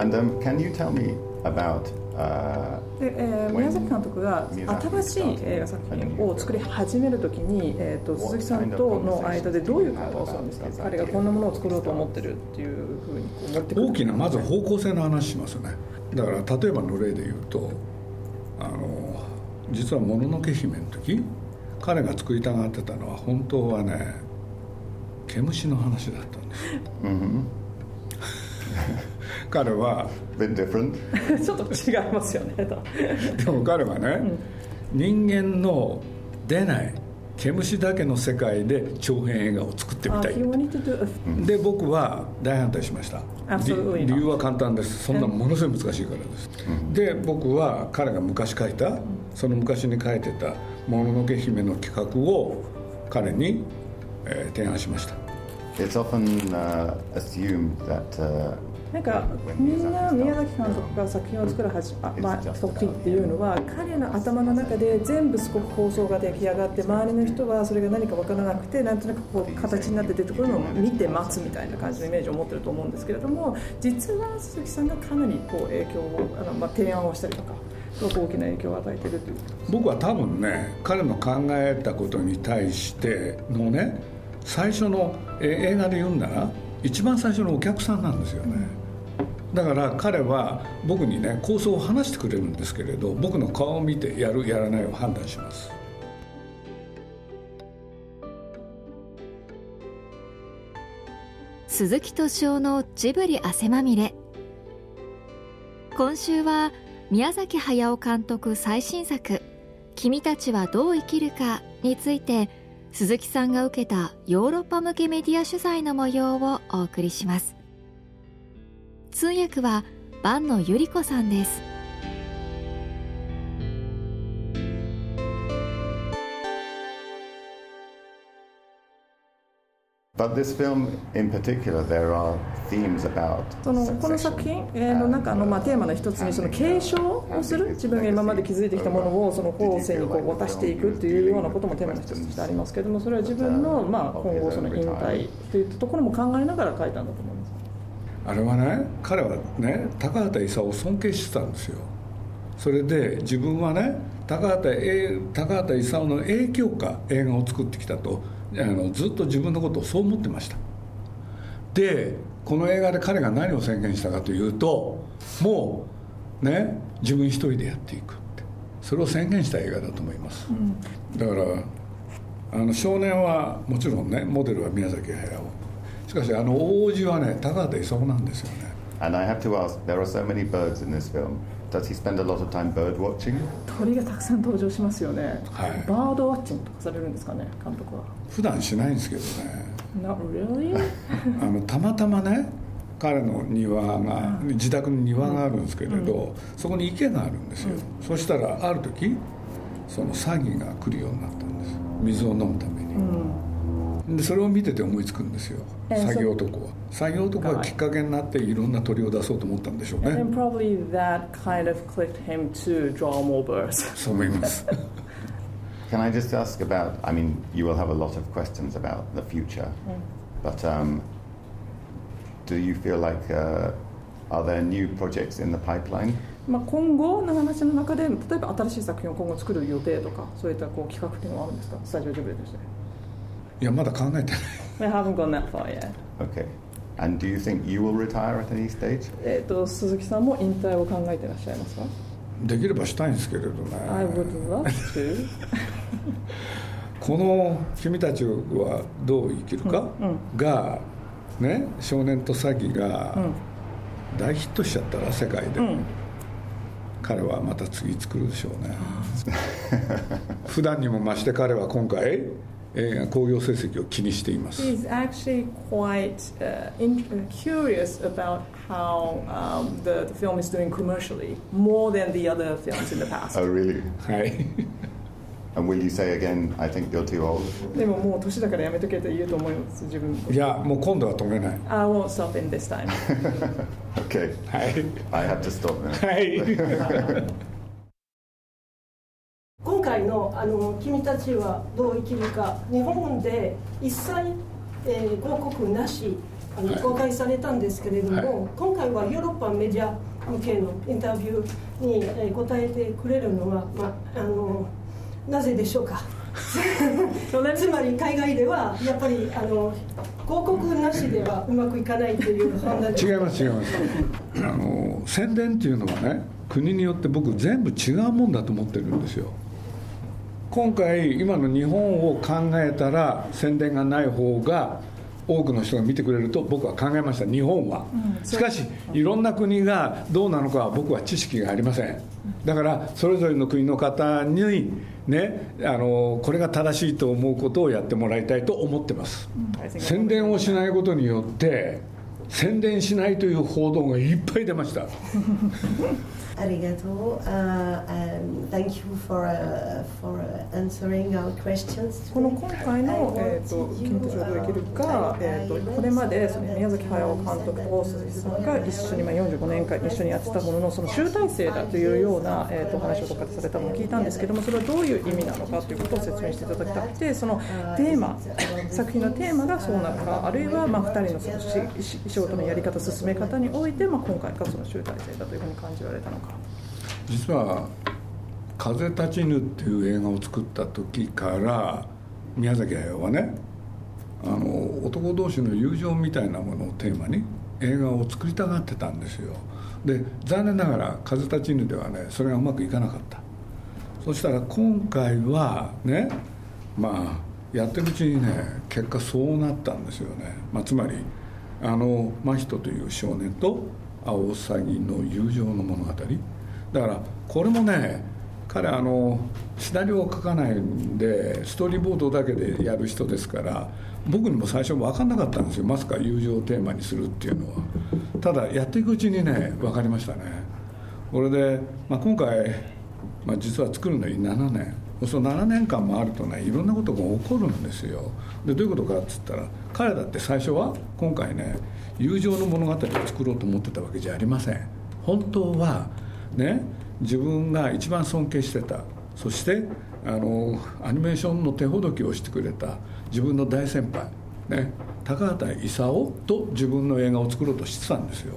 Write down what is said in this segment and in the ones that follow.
And um, can you tell me about uh, で、えー宮崎監督が新しい映画作品を作り始めるときに、えー、と鈴木さんとの間でどういう会話をするんですか？彼がこんなものを作ろうと思ってるっていうふうにこう持ってくる。大きなまず方向性の話しますよね。だから例えばの例で言うとあの実は「もののけ姫」の時彼が作りたがってたのは本当はね毛虫の話だったんですよ、彼は? ちょっと違いますよねと。でも彼はね、人間の出ない毛虫だけの世界で長編映画を作ってみあたいで僕は大反対しました。理由は簡単です。そんなものすごい難しいからです、で僕は彼が昔書いたその昔に書いてた「もののけ姫」の企画を彼に、えー提案しました。It's often uh, assumed that uh, なんかみんな宮崎監督が作品を作るはじあ、まあ、時っていうのは彼の頭の中で全部すごく構想が出来上がって周りの人はそれが何か分からなくてなんとなくこう形になって出てくるのを見て待つみたいな感じのイメージを持ってると思うんですけれども実は鈴木さんがかなりこう影響をあの、まあ、提案をしたりとかすごく大きな影響を与えてるという。僕は多分ね彼の考えたことに対してのね最初の映画で言うんなら一番最初のお客さんなんですよね。だから彼は僕にね構想を話してくれるんですけれど僕の顔を見てやるやらないを判断します。鈴木敏夫のジブリ汗まみれ。今週は宮崎駿監督最新作「君たちはどう生きるか」について鈴木さんが受けたヨーロッパ向けメディア取材の模様をお送りします。通訳は坂野由里子さんです。そのこの作品えーの中のまあテーマの一つにその継承をする自分が今まで築いてきたものをその後世にこう渡していくっていうようなこともテーマの一つとしてありますけれどもそれは自分のまあ今後その引退といったところも考えながら書いたんだと思います。あれはね彼はね高畑勲を尊敬してたんですよ。それで自分はね高畑え高畑勲の影響下映画を作ってきたとあのずっと自分のことをそう思ってました。でこの映画で彼が何を宣言したかというともうね自分一人でやっていくって。それを宣言した映画だと思います、だからあの少年はもちろんねモデルは宮崎駿。しかしあの王子はね高畑勲なんですよね。And I have to ask, there are so many birds in this film. Does he spend a lot of time bird watching? 鳥がたくさん登場しますよね、はい。バードワッチングとかされるんですかね監督は。普段しないんですけどね。Not really? あのたまたまね彼の庭が自宅に庭があるんですけれど、そこに池があるんですよ、そしたらある時そのサギが来るようになったんです。水を飲むために、でそれを見てて思いつくんですよえー作業男は作業男がきっかけになっていろんな鳥を出そうと思ったんでしょう And ね then probably that kind of clicked him to draw more birds そう思います Can I just ask about? I mean, you will have a lot of questions about the future, but um, do you feel like uh, are there new projects in the pipeline? まあ今後の話の中で例えば新しい作品を今後作る予定とかそういったこう企画っていうのはあるんですかスタジオジブリとしていやまだ考えてない。We haven't gone that far yet. Okay. And do you think you will retire at any stage? えっと鈴木さんも引退を考えてらっしゃいますか？できればしたいんですけれどね。I would love to. この「君たちはどう生きるか」が、ね、少年と詐欺が大ヒットしちゃったら世界で、彼はまた次作るでしょうね。普段にも増して彼は今回映画興行成績を気にしています He's actually quite uh, in, uh, curious about how um, the, the film is doing commercially more than the other films in the past Oh, really? はい And will you say again, I think you're too old? でももう年だからやめとけと言うと思います自分いやもう今度は止めない I won't stop in this time Okay. はい I have to stop now. はいのあの「君たちはどう生きるか」日本で一切、えー広告なしあの公開されたんですけれども、はい、今回はヨーロッパメディア向けのインタビューに、え答えてくれるのは、まあ、あのなぜでしょうか。つまり海外ではやっぱりあの広告なしではうまくいかないという判断違います違います。あの宣伝っていうのはね国によって僕全部違うもんだと思ってるんですよ今回今の日本を考えたら宣伝がない方が多くの人が見てくれると僕は考えました。日本は、うん、しかしいろんな国がどうなのかは僕は知識がありません。だからそれぞれの国の方にねあのこれが正しいと思うことをやってもらいたいと思ってます、うん、宣伝をしないことによって宣伝しないという報道がいっぱい出ましたありがとう。Uh, and thank you for, uh, for answering our questions. この今回の、えーと、君たちはどう生きるか、えーと、これまでその宮崎駿監督と大鈴さんが一緒に、まあ、45年間一緒にやってたもののその集大成だというような、えーと、話をどっかでされたのを聞いたんですけどもそれはどういう意味なのかということを説明していただきたくてそのテーマ作品のテーマがそうなのかあるいは、まあ、2人のその仕事のやり方進め方において、まあ、今回がその集大成だというふうに感じられたのか。実は「風立ちぬ」っていう映画を作った時から宮崎駿はねあの男同士の友情みたいなものをテーマに映画を作りたがってたんですよ。で残念ながら「風立ちぬ」ではねそれがうまくいかなかった。そしたら今回はねまあやってるうちにね結果そうなったんですよね、まあ、つまりあの真人という少年とアオサギの友情の物語。だからこれもね彼あのシナリオを書かないんでストーリーボードだけでやる人ですから僕にも最初分かんなかったんですよ。まさか友情をテーマにするっていうのは。ただやっていくうちにね分かりましたね。これで、まあ、今回、まあ、実は作るのに7年。その7年間もあるとねいろんなことが起こるんですよ。でどういうことかっつったら彼だって最初は今回ね友情の物語を作ろうと思ってたわけじゃありません。本当はね自分が一番尊敬してた。そしてあのアニメーションの手ほどきをしてくれた。自分の大先輩。ね高畑勲と自分の映画を作ろうとしてたんですよ。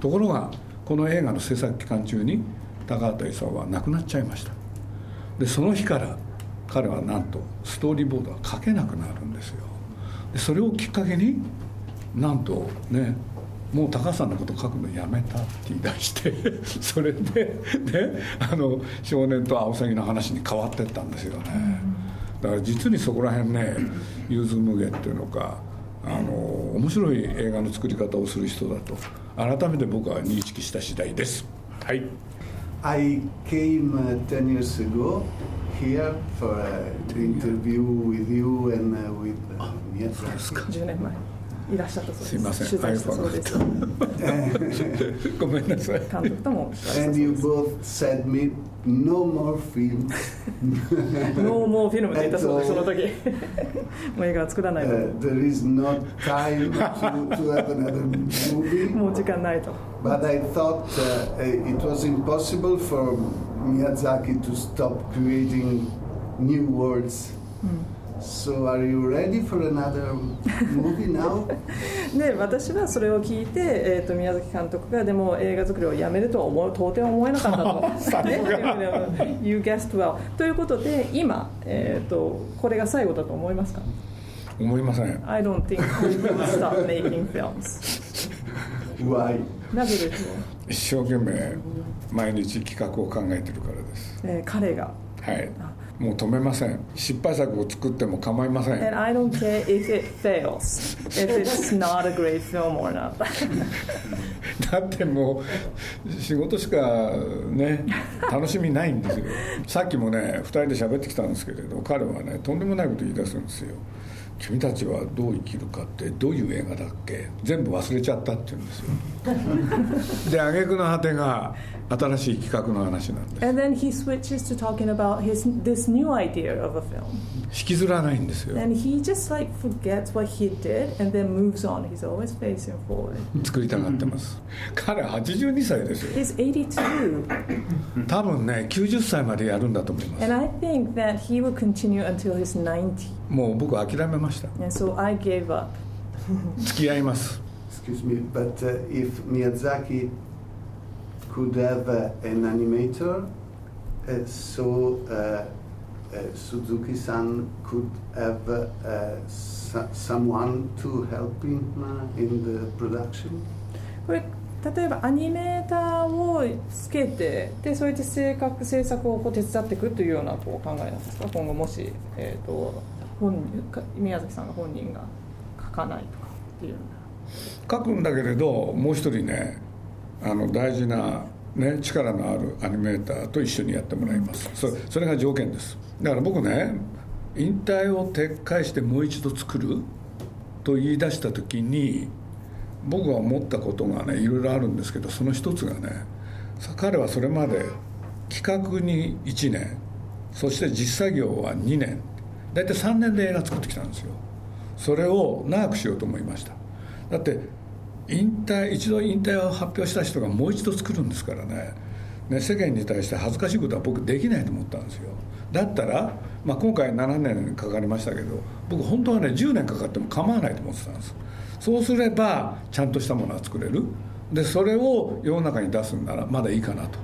ところがこの映画の制作期間中に高畑勲は亡くなっちゃいました。でその日から彼はなんとストーリーボードは書けなくなるんですよ。でそれをきっかけになんとねもう高橋さんのこと書くのやめたって言い出して それでねあの少年とアオサギの話に変わってったんですよね。だから実にそこら辺ね融通無下っていうのかあの面白い映画の作り方をする人だと改めて僕は認識した次第です。はい。I came uh, 10 years ago here for uh, the interview with you and uh, with uh, Miyazaki. 10年前いらっしゃったそうです。すみません。取材したそうです。ごめんなさい。監督とも。And you both said me no more film. no more film って言ったそうですその時。もう映画作らないと。Uh, there is not time to, to have another movie. もう時間ないと。But I thought uh, it was impossible for Miyazaki to stop creating new words. うん So are you ready for another movie now? で私はそれを聞いて、えーと、宮崎監督がでも映画作りをやめるとは思う到底思えなかったと。ね、You guessed well ということで今、えーと、これが最後だと思いますか？思いません。I don't think we will stop making films. Why? なぜです一生懸命毎日企画を考えてるからです、えー、彼が。はいもう止めません。失敗作を作っても構いません。And I don't care if it fails. If it's not a great film or not. だってもう仕事しかね楽しみないんですよ。さっきもね2人で喋ってきたんですけれど彼はねとんでもないこと言い出すんですよ君たちはどう生きるかってどういう映画だっけ？全部忘れちゃったって言うんですよ。であげくの果てが新しい企画の話なんです。引きずらないんですよ。で作りたがってます。彼82歳ですよ。多分ね90歳までやるんだと思います。もう僕諦めました And so I gave up 付き合います excuse me, but uh, if Miyazaki could have uh, an animator, uh, so uh, uh, Suzuki-san could have so, someone to help him in the production. これ例えばアニメーターをつけてでそういった制作制作をこう手伝っていくというようなこう考えなんですか今後もし、えーと、本宮崎さんが本人が書かないとかっていう書くんだけれどもう一人ねあの大事な、ね、力のあるアニメーターと一緒にやってもらいます。それそれが条件です。だから僕ね引退を撤回してもう一度作ると言い出した時に僕が思ったことがねいろいろあるんですけどその一つがね彼はそれまで企画に1年そして実作業は2年大体3年で映画作ってきたんですよ。それを長くしようと思いました。だって引退一度引退を発表した人がもう一度作るんですからね。ね世間に対して恥ずかしいことは僕できないと思ったんですよ。だったら、まあ、今回7年かかりましたけど僕本当はね10年かかっても構わないと思ってたんです。そうすればちゃんとしたものが作れる。でそれを世の中に出すんならまだいいかなと。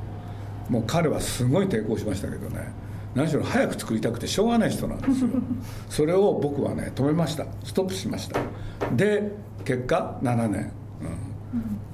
もう彼はすごい抵抗しましたけどね。何しろ早く作りたくてしょうがない人なんですよ。それを僕はね止めました。ストップしました。で結果7年、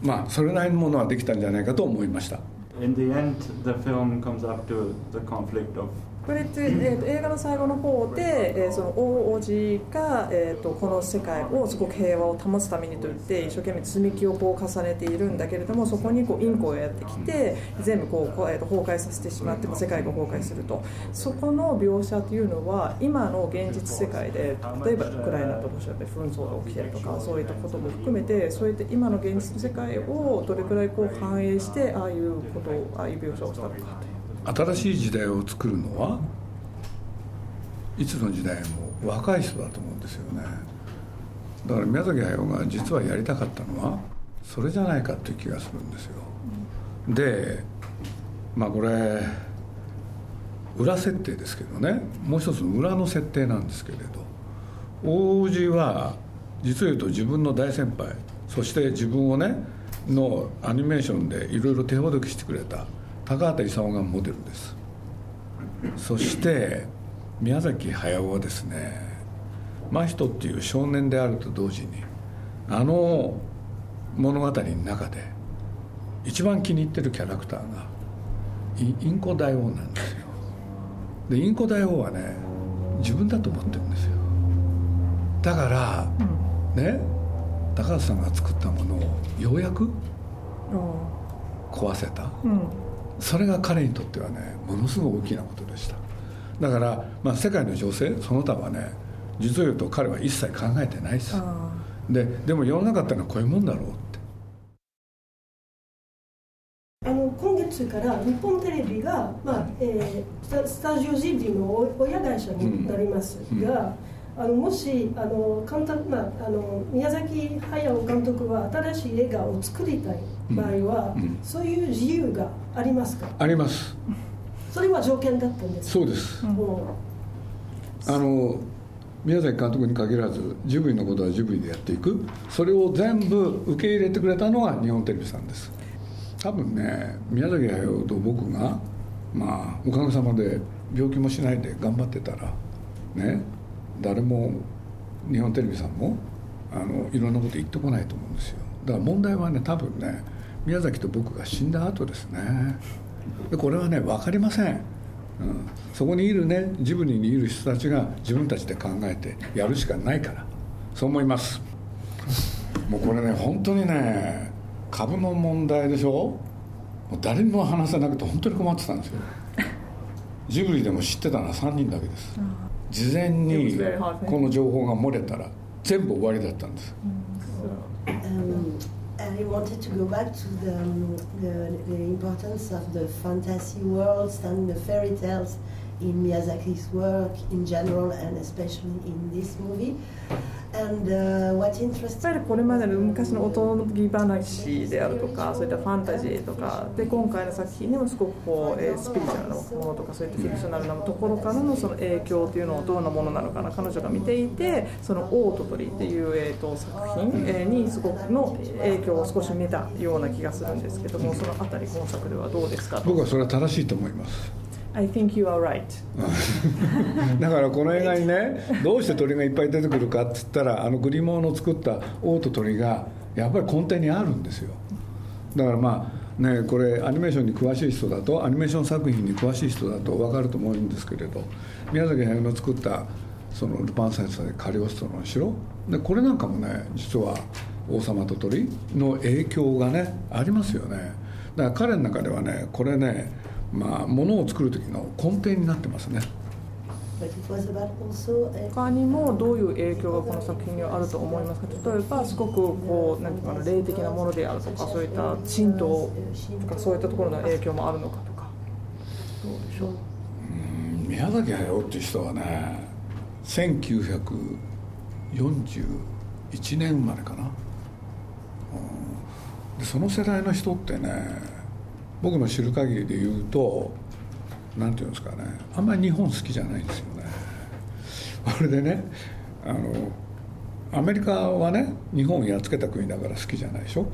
うん、まあそれなりのものはできたんじゃないかと思いました。In the end, the film comes up to the conflict of これって、えーと、映画の最後の方で、えー、その大王子が、えーと、この世界をすごく平和を保つためにといって一生懸命積み木をこう重ねているんだけれどもそこにこうインコがやってきて全部こうこう、えーと、崩壊させてしまって世界が崩壊するとそこの描写というのは今の現実世界で例えばウクライナとロシアで紛争が起きてるとかそういったことも含めてそういった今の現実世界をどれくらいこう反映してああいうことをああいう描写をしたのかという。新しい時代を作るのはいつの時代も若い人だと思うんですよね。だから宮崎駿が実はやりたかったのはそれじゃないかっていう気がするんですよ。でまあこれ裏設定ですけどね。もう一つの裏の設定なんですけれど。王子は実を言うと自分の大先輩。そして自分をねのアニメーションでいろいろ手ほどきしてくれた。高畑勲がモデルです。そして宮崎駿はですね真人っていう少年であると同時にあの物語の中で一番気に入ってるキャラクターがインコ大王なんですよ。でインコ大王はね自分だと思ってるんですよ。だから、うん、ね高橋さんが作ったものをようやく壊せた、うんそれが彼にとってはねものすごい大きなことでした。だから、まあ、世界の情勢その他はね実を言うと彼は一切考えてないです。ででも世の中ってのはこういうもんだろうって。あの今月から日本テレビが、まあえー、スタジオジブリの親会社になりますが、うんうんあのもしあの監督、まあ、あの宮崎駿監督は新しい映画を作りたい場合は、うんうん、そういう自由がありますか？あります。それは条件だったんですそうです、うん、あの宮崎監督に限らずジブリのことはジブリでやっていく。それを全部受け入れてくれたのは日本テレビさんです。多分ね宮崎駿と僕がまあおかげさまで病気もしないで頑張ってたらね誰も日本テレビさんもあのいろんなこと言ってこないと思うんですよ。だから問題はね多分ね宮崎と僕が死んだ後ですね。でこれはね分かりません、うん、そこにいるねジブリにいる人たちが自分たちで考えてやるしかないから。そう思います。もうこれね本当にね株の問題でしょ？もう誰にも話せなくて本当に困ってたんですよ。ジブリでも知ってたのは3人だけです、事前にこの情報が漏れたら全部終わりだったんです。Um, I wanted to go back to the, the, the importance of the fantasy worlds and the fairy tales in Miyazaki's work in general and especially in this movie. And, uh, what やっぱりこれまでの昔のおとぎ話であるとかそういったファンタジーとかで今回の作品にもすごくこう、えー、スピリチュアルなものとかそういったフィクショナルなところからのその影響というのをどんなものなのかな彼女が見ていてその「王と鳥」っていう、えーと、作品、えー、にすごくの影響を少し見たような気がするんですけどもそのあたり今作ではどうですか？僕はそれは正しいと思います。I think you are right. だからこの映画にねどうして鳥がいっぱい出てくるかっつったらあのグリモーの作った王と鳥がやっぱり根底にあるんですよ。だからまあねこれアニメーションに詳しい人だとアニメーション作品に詳しい人だと分かると思うんですけれど宮崎駿の作ったそのルパン三世カリオストの城。でこれなんかもね実は王様と鳥の影響がねありますよね。だから彼の中ではねこれねまあ、ものを作る時の根底になってますね。他にもどういう影響がこの作品にはあると思いますか？例えばすごくこうなんていうかな霊的なものであるとかそういった神道とかそういったところの影響もあるのかとか。どうでしょう？うん宮崎駿っていう人はね1941年生まれかな、うん、でその世代の人ってね僕の知る限りで言うと何て言うんですかねあんまり日本好きじゃないんですよね。あれでねあのアメリカはね日本をやっつけた国だから好きじゃないでしょ？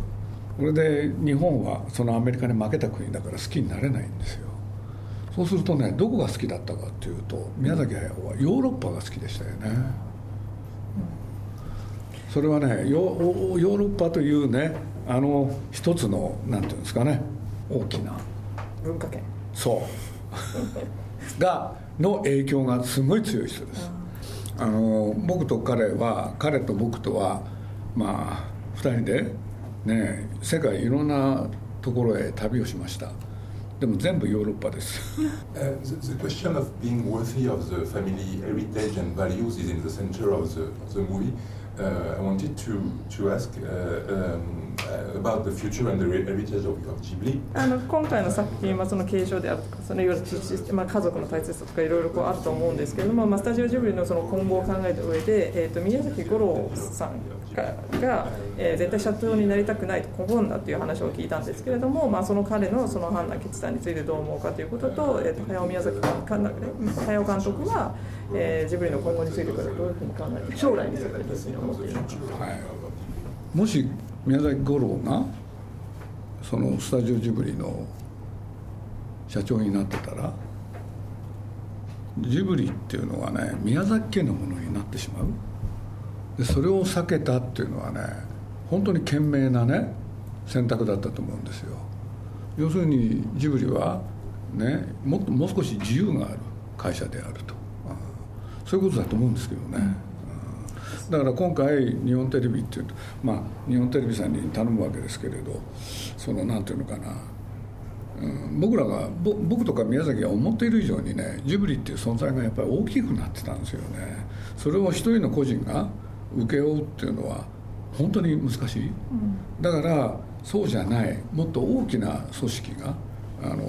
それで日本はそのアメリカに負けた国だから好きになれないんですよ。そうするとねどこが好きだったかっていうと宮崎駿はヨーロッパが好きでしたよね、それはねヨーロッパというねあの一つの何て言うんですかね大きな文化圏そうがの影響がすごい強い人ですあの僕と彼は彼と僕とはまあ2人でね世界いろんなところへ旅をしましたでも全部ヨーロッパです。uh, the, the question of being worthy of the family heritage and values is in the center of the, of the movie. Uh, I wanted to, to ask uh, um, about the future and the heritage of, Ghibli. あの今回の作品はその継承であるとかそのいわゆる、まあ、家族の大切さとかいろいろこうあると思うんですけれども、まあ、スタジオジブリのその今後を考えた上で、えーと、宮崎五郎さんがが、えー、絶対社長になりたくないと拒んだという話を聞いたんですけれども、まあ、その彼のその判断決断についてどう思うかということと,、えーと、と早尾宮崎早尾監督は、えー、ジブリの今後についてからどういうふうに考えて将来についてどういうふうに思っているのか。はいもし宮崎五郎がそのスタジオジブリの社長になってたらジブリっていうのはね宮崎家のものになってしまう。でそれを避けたっていうのはね本当に賢明なね選択だったと思うんですよ。要するにジブリはねもっともう少し自由がある会社であると。そういうことだと思うんですけどね、だから今回日本テレビっていうとまあ日本テレビさんに頼むわけですけれどそのなんていうのかな、うん、僕らが僕とか宮崎が思っている以上にねジブリっていう存在がやっぱり大きくなってたんですよね。それを一人の個人が請け負うっていうのは本当に難しい、うん、だからそうじゃない。もっと大きな組織があの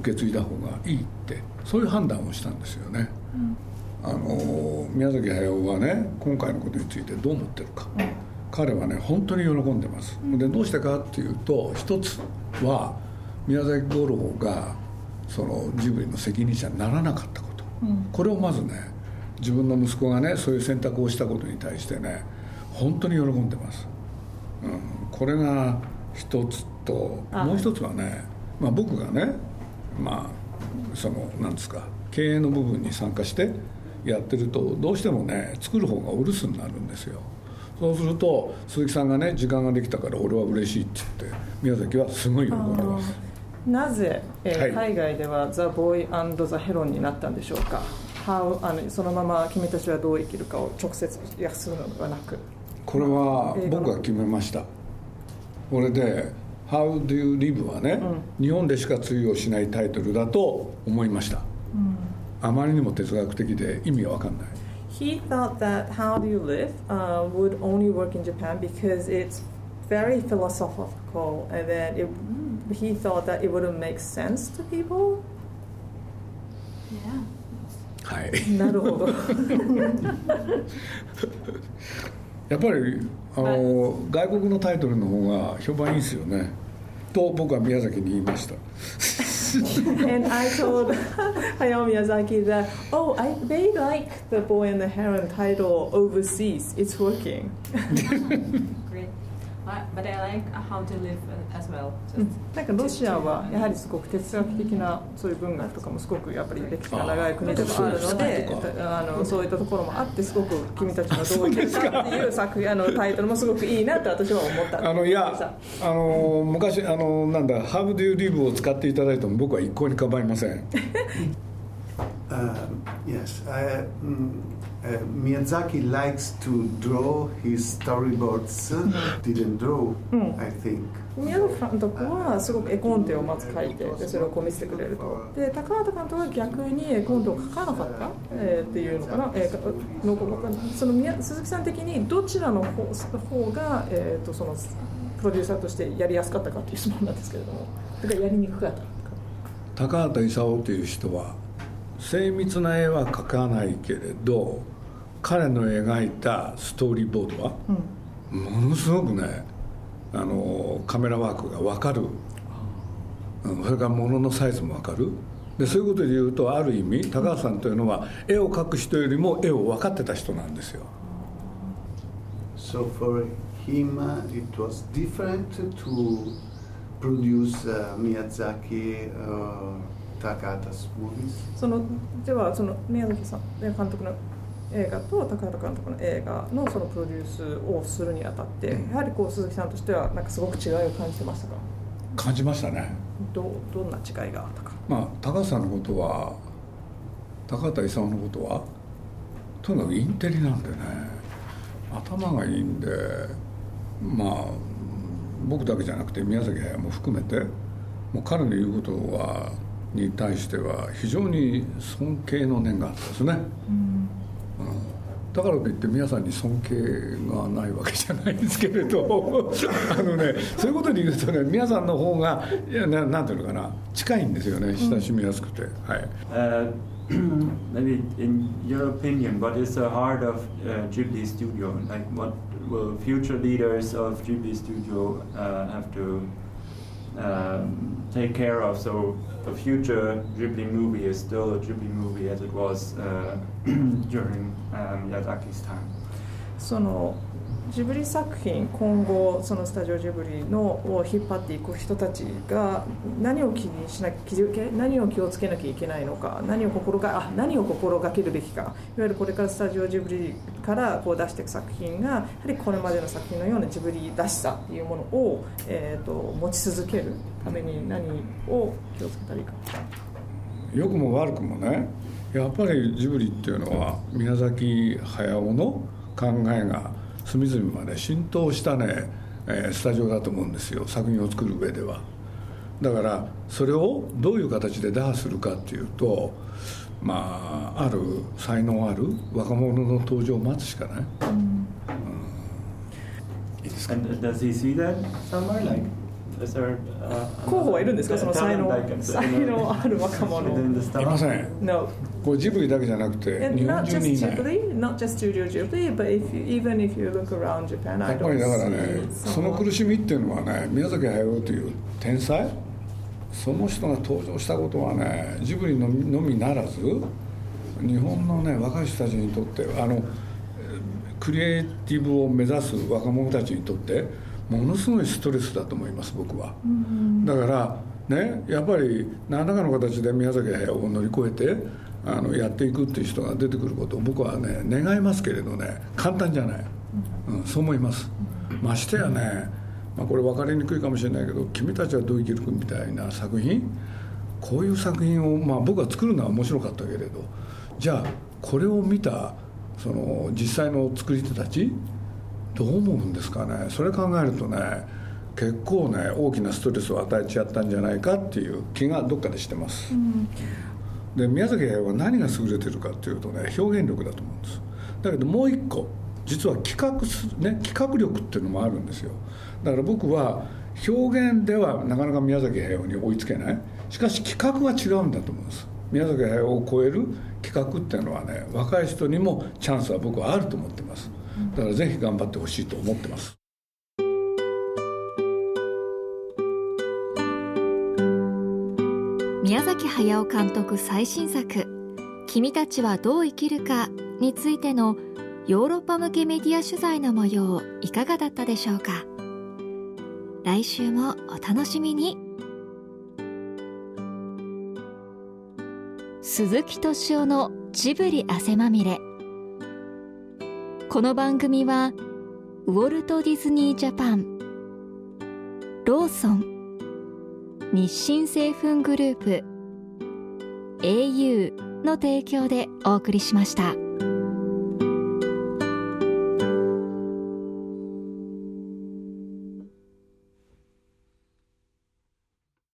受け継いだ方がいいってそういう判断をしたんですよね、うんあの宮崎駿はね今回のことについてどう思ってるか、うん、彼はね本当に喜んでます、うん、でどうしてかっていうと一つは宮崎五郎がそのジブリの責任者にならなかったこと、うん、これをまずね自分の息子がねそういう選択をしたことに対してね本当に喜んでます、うん、これが一つともう一つはね、まあ、僕がねまあそのなんですか経営の部分に参加してやってるとどうしてもね作る方がお留守になるんですよ。そうすると鈴木さんがね時間ができたから俺は嬉しいって言って宮崎はすごい喜んでます。なぜ、えー、はい、海外では「ザ・ボーイザ・ヘロン」になったんでしょうか？How, あのそのまま君たちはどう生きるかを直接訳するのではなく。これは僕が決めました。これで「How do you live」はね、うん、日本でしか通用しないタイトルだと思いました、うんあまりにも哲学的で意味が分かんない。He thought that How Do You Live、uh, would only work in Japan because it's very philosophical and then it, he thought that it wouldn't make sense to people. Yeah. はいなるほどやっぱりあの、外国のタイトルの方が評判いいですよねと僕は宮崎に言いました and I told Hayao Miyazaki that, oh, I, they like the Boy and the Heron title overseas. It's working. But I like how to live as well. なんかロシアはやはりすごく哲学的なそういう文学とかもすごくやっぱり歴史が長い国でもあるのであのそういったところもあってすごく君たちのどういけるかっていう作品あのタイトルもすごくいいなと私は思ったあのいやあの昔あのなんだ「How do you live」を使っていただいても僕は一向に構いません Uh, yes, I, um, uh, Miyazaki likes to draw his storyboards. didn't draw, I think. 宮崎監督はすごく絵コンテをまず書いてでそれをこう見せてくれると。で高畑監督は逆に絵コンテを書かなかった、えー、っていうのかな、えー、のその宮鈴木さん的にどちらの方方が、えーと、とそのプロデューサーとしてやりやすかったかっていう質問なんですけれども。だからやりにくかった高畑勲という人は精密な絵は描かないけれど彼の描いたストーリーボードは、うん、ものすごくねあのカメラワークが分かる、うん、それから物のサイズも分かるでそういうことで言うとある意味高橋さんというのは絵を描く人よりも絵を分かってた人なんですよ。So for him, it was different to produce、uh, Miyazaki、uh, そのではその宮崎さん監督の映画と高畑監督の映画のそのプロデュースをするにあたって、やはりこう鈴木さんとしてはなんかすごく違いを感じてましたか？感じましたね。どどんな違いがあったか？まあ高橋さんのことは高畑勲のことはとにかくインテリなんでね頭がいいんでまあ僕だけじゃなくて宮崎駿も含めてもう彼の言うことはに対しては非常に尊敬の念があったんですね、だからといって皆さんに尊敬がないわけじゃないですけれど あのねそういうことで言うとね皆さんの方がいやな,なんていうのかな近いんですよね親しみやすくて、はい。Uh, 何 in your opinion, what is the heart of uh, Ghibli Studio? Like, what will future leaders of Ghibli Studio uh, have to um, take care of. So the future Ghibli movie is still a Ghibli movie as it was uh, during um, Miyazaki's time. そのジブリ作品今後そのスタジオジブリのを引っ張っていく人たちが何を気にしな何を気をつけなきゃいけないのか何を心があ何を心がけるべきかいわゆるこれからスタジオジブリからこう出していく作品がやはりこれまでの作品のようなジブリらしさっていうものを、えーと、持ち続けるために何を気をつけたらいいか。良くも悪くもねやっぱりジブリっていうのは宮崎駿の考えが隅々まで浸透したね、えスタジオだと思うんですよ。作品を作る上では。だからそれをどういう形で打破するかっていうとまあある才能ある若者の登場を待つしかない、うん。うん、いいですか候補はいるんですか？その才能才能ある若者。い ません。No これジブリだけじゃなくて日本中にいない。Not just Studio Ghibli but if you, even if you look around Japan やっぱりだからねその苦しみっていうのはね宮崎駿という天才？その人が登場したことはねジブリのみならず日本のね若い人たちにとってあのクリエイティブを目指す若者たちにとってものすごいストレスだと思います僕は、だからねやっぱり何らかの形で宮崎駿を乗り越えてあのやっていくっていう人が出てくることを僕はね願いますけれどね簡単じゃない、うん、そう思います。ましてやね、まあ、これ分かりにくいかもしれないけど「君たちはどう生きるか」みたいな作品こういう作品を、まあ、僕は作るのは面白かったけれどじゃあこれを見たその実際の作り手たちどう思うんですかね。それ考えるとね結構ね大きなストレスを与えちゃったんじゃないかっていう気がどっかでしてます、うん、で宮崎駿は何が優れてるかっていうとね表現力だと思うんです。だけどもう一個実は企画すね企画力っていうのもあるんですよ。だから僕は表現ではなかなか宮崎駿に追いつけない。しかし企画は違うんだと思うんです。宮崎駿を超える企画っていうのはね若い人にもチャンスは僕はあると思ってますだからぜひ頑張ってほしいと思ってます。宮崎駿監督最新作「君たちはどう生きるか」についてのヨーロッパ向けメディア取材の模様いかがだったでしょうか？来週もお楽しみに。鈴木敏夫のジブリ汗まみれ。この番組はウォルト・ディズニー・ジャパンローソン日清製粉グループ au の提供でお送りしました。